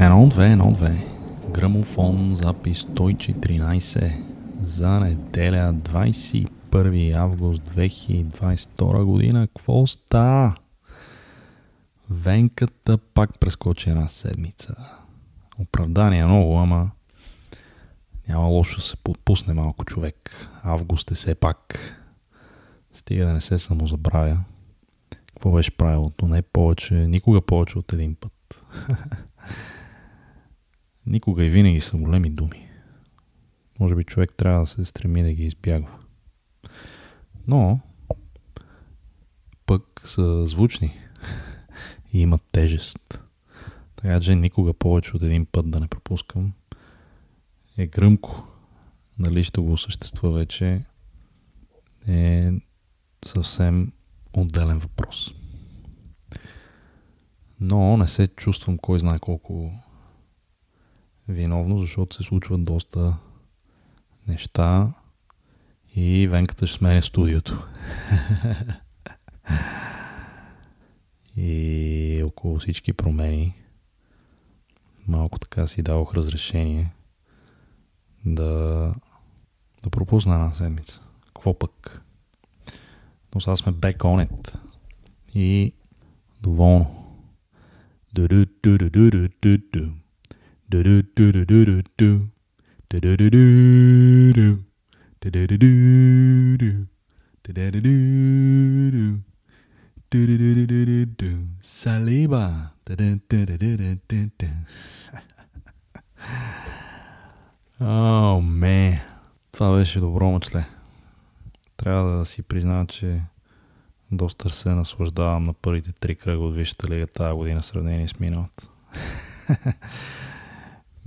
Едно, две, едно, две. Грамофон, запис 114 за неделя 21 август 2022 година. Какво ста? Венката пак прескочи една седмица. Оправдание много, ама няма лошо да се подпусне малко човек. Август е все пак. Стига да не се самозабравя. Какво беше правилото? Не повече, никога повече от един път. Никога и винаги са големи думи. Може би човек трябва да се стреми да ги избягва. Но пък са звучни и имат тежест. Така че никога повече от един път да не пропускам. Е гръмко. Нали ще го съществува вече е съвсем отделен въпрос. Но не се чувствам кой знае колко виновно, защото се случват доста неща и Венката ще сменя студиото. и около всички промени малко така си дадох разрешение да, да пропусна една седмица. Какво пък? Но сега сме back on it. И доволно. Ду-ду-ду-ду-ду-ду-ду. О, ме. Това беше добро мъчле. Трябва да си призная, че доста се наслаждавам на първите три кръга от Висшата лига тази година сравнение с миналата.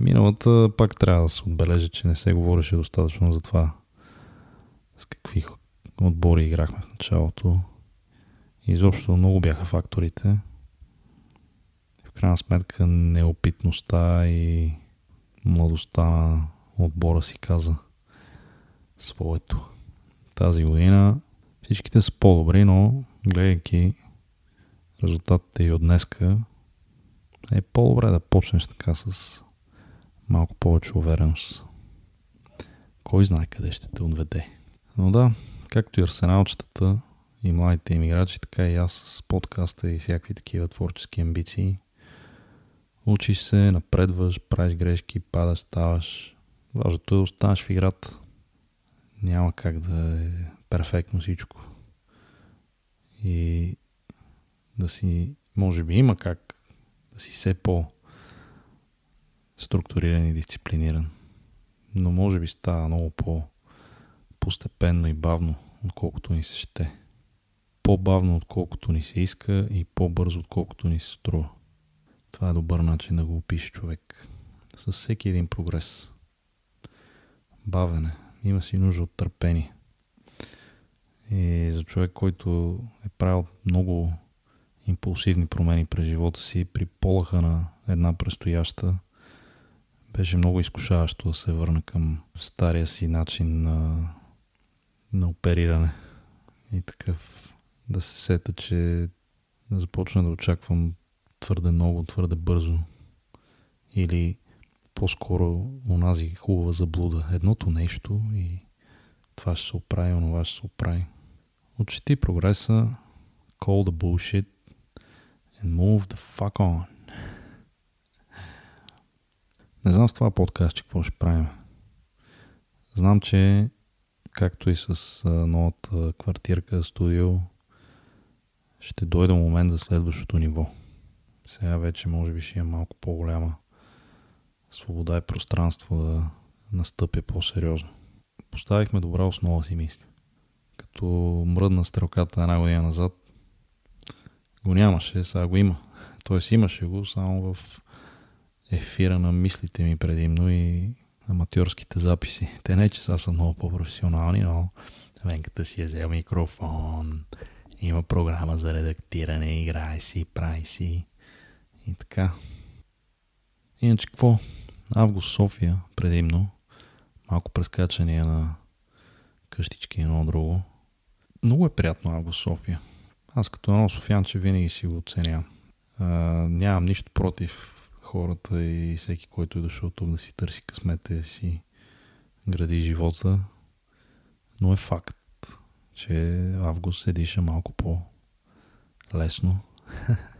Миналата пак трябва да се отбележи, че не се говореше достатъчно за това с какви отбори играхме в началото. Изобщо много бяха факторите. В крайна сметка неопитността и младостта на отбора си каза своето. Тази година всичките са по-добри, но гледайки резултатите и от днеска, е по-добре да почнеш така с малко повече увереност. Кой знае къде ще те отведе. Но да, както и арсеналчетата и младите им играчи, така и аз с подкаста и всякакви такива творчески амбиции. Учиш се, напредваш, правиш грешки, падаш, ставаш. Важното е останеш в играта. Няма как да е перфектно всичко. И да си, може би има как да си все по структуриран и дисциплиниран. Но може би става много по постепенно и бавно, отколкото ни се ще. По-бавно, отколкото ни се иска и по-бързо, отколкото ни се струва. Това е добър начин да го опише човек. С всеки един прогрес. Бавене. Има си нужда от търпение. И за човек, който е правил много импулсивни промени през живота си, при полаха на една предстояща, беше много изкушаващо да се върна към стария си начин на, на опериране. И такъв да се сета, че да започна да очаквам твърде много, твърде бързо. Или по-скоро онази хубава заблуда. Едното нещо и това ще се оправи, онова ще се оправи. Отчети прогреса, call the bullshit and move the fuck on. Не знам с това подкаст, че какво ще правим. Знам, че както и с новата квартирка, студио, ще дойде момент за следващото ниво. Сега вече може би ще има малко по-голяма свобода и пространство да настъпя по-сериозно. Поставихме добра основа си мисля. Като мръдна стрелката една година назад, го нямаше, сега го има. Тоест имаше го само в ефира на мислите ми предимно и аматьорските записи. Те не, че сега са много по-професионални, но Венката си е взел микрофон, има програма за редактиране, играе си, прави си и така. Иначе какво? Август София предимно. Малко прескачания на къщички едно друго. Много е приятно Август София. Аз като едно софианче винаги си го оценявам. А, нямам нищо против хората и всеки, който е дошъл тук да си търси късмета да си гради живота. Но е факт, че август се диша малко по-лесно.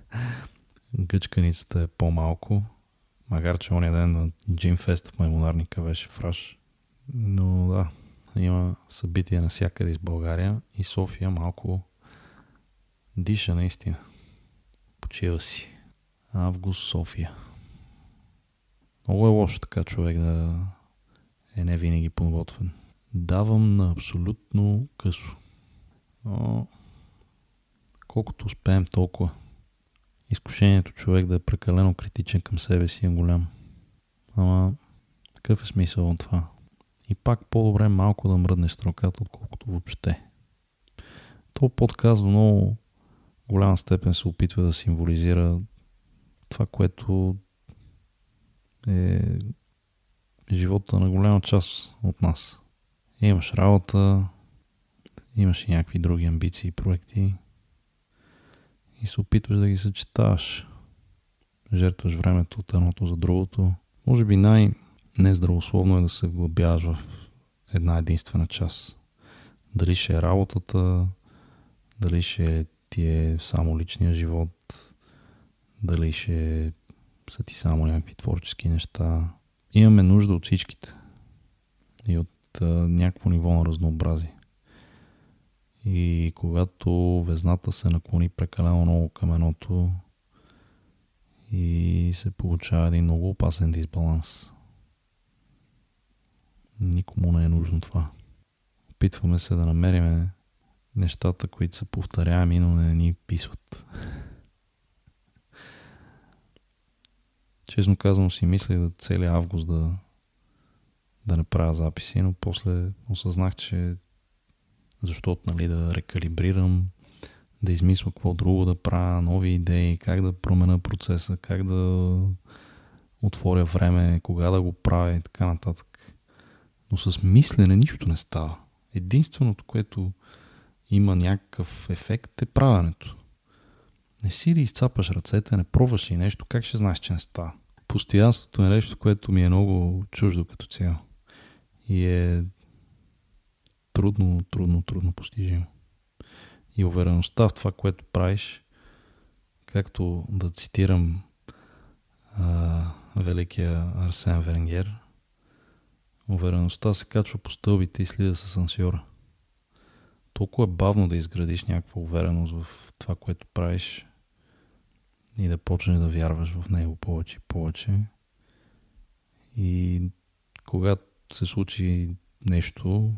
Гъчканицата е по-малко, макар че ония ден на Джимфест в Маймонарника беше фраш. Но да, има събития навсякъде из България и София малко диша наистина. Почива си. Август София. Много е лошо така човек да е не винаги подготвен. Давам на абсолютно късо. Но, колкото успеем толкова. Изкушението човек да е прекалено критичен към себе си е голям. Ама, какъв е смисъл от това? И пак по-добре малко да мръднеш строката, отколкото въобще. То подкаст много голяма степен се опитва да символизира това, което е живота на голяма част от нас. Имаш работа, имаш и някакви други амбиции и проекти и се опитваш да ги съчетаваш. Жертваш времето от едното за другото. Може би най-нездравословно е да се вглъбяваш в една единствена част. Дали ще е работата, дали ще ти е само личния живот, дали ще са ти само някакви творчески неща. Имаме нужда от всичките и от а, някакво ниво на разнообразие. И когато везната се наклони прекалено много към едното и се получава един много опасен дисбаланс. Никому не е нужно това. Опитваме се да намерим нещата, които са повторяеми, но не ни писват. Честно казвам си мислех да целият август да, да не записи, но после осъзнах, че защото нали, да рекалибрирам, да измисля какво друго да правя, нови идеи, как да променя процеса, как да отворя време, кога да го правя и така нататък. Но с мислене нищо не става. Единственото, което има някакъв ефект е правенето. Не си ли изцапаш ръцете, не пробваш и нещо, как ще знаеш, че не става? Постоянството е нещо, което ми е много чуждо като цяло. И е трудно, трудно, трудно постижимо. И увереността в това, което правиш, както да цитирам а, великия Арсен Венгер, увереността се качва по стълбите и слиза с ансьора. Толкова е бавно да изградиш някаква увереност в това, което правиш и да почнеш да вярваш в него повече и повече. И когато се случи нещо,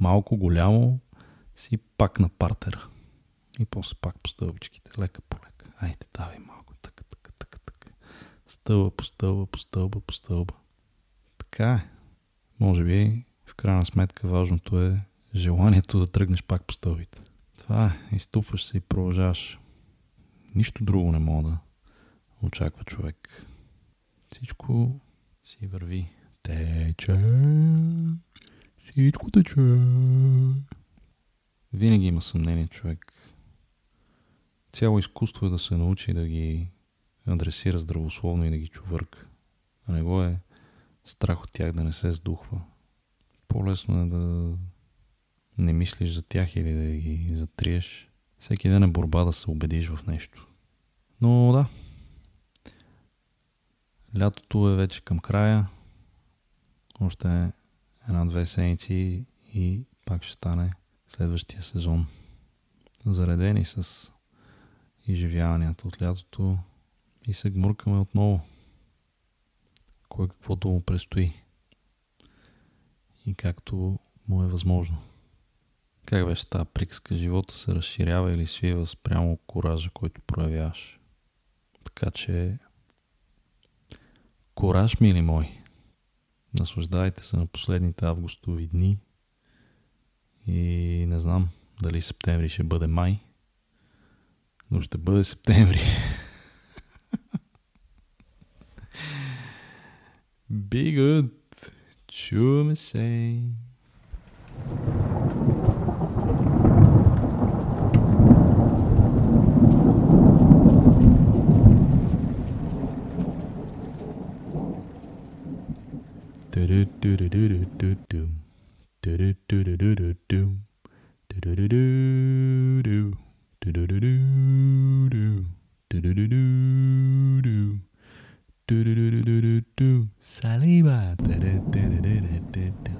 малко, голямо, си пак на партера. И после пак по стълбичките, лека по лека. Айде, давай малко, така, така, така, така. Стълба по стълба, по стълба, по стълба. Така е. Може би, в крайна сметка, важното е желанието да тръгнеш пак по стълбите. Това е. Изтупваш се и продължаваш. Нищо друго не мога да очаква човек. Всичко си върви. Тече. Всичко тече. Винаги има съмнение човек. Цяло изкуство е да се научи да ги адресира здравословно и да ги чувърка. А не го е страх от тях да не се сдухва. По-лесно е да не мислиш за тях или да ги затриеш. Всеки ден е борба да се убедиш в нещо. Но да. Лятото е вече към края. Още една-две седмици и пак ще стане следващия сезон. Заредени с изживяванията от лятото и се гмуркаме отново. Кой каквото му предстои. И както му е възможно. Как беше тази приказка? Живота се разширява или свива спрямо коража, който проявяваш. Така че кораж, мили мои. Наслаждайте се на последните августови дни и не знам дали септември ще бъде май, но ще бъде септември. Be good. Чуваме се. ドゥルルルドゥンドゥルルルルドゥルルルルドゥルルルルドゥルルルルドゥサリバテレテレテレテレ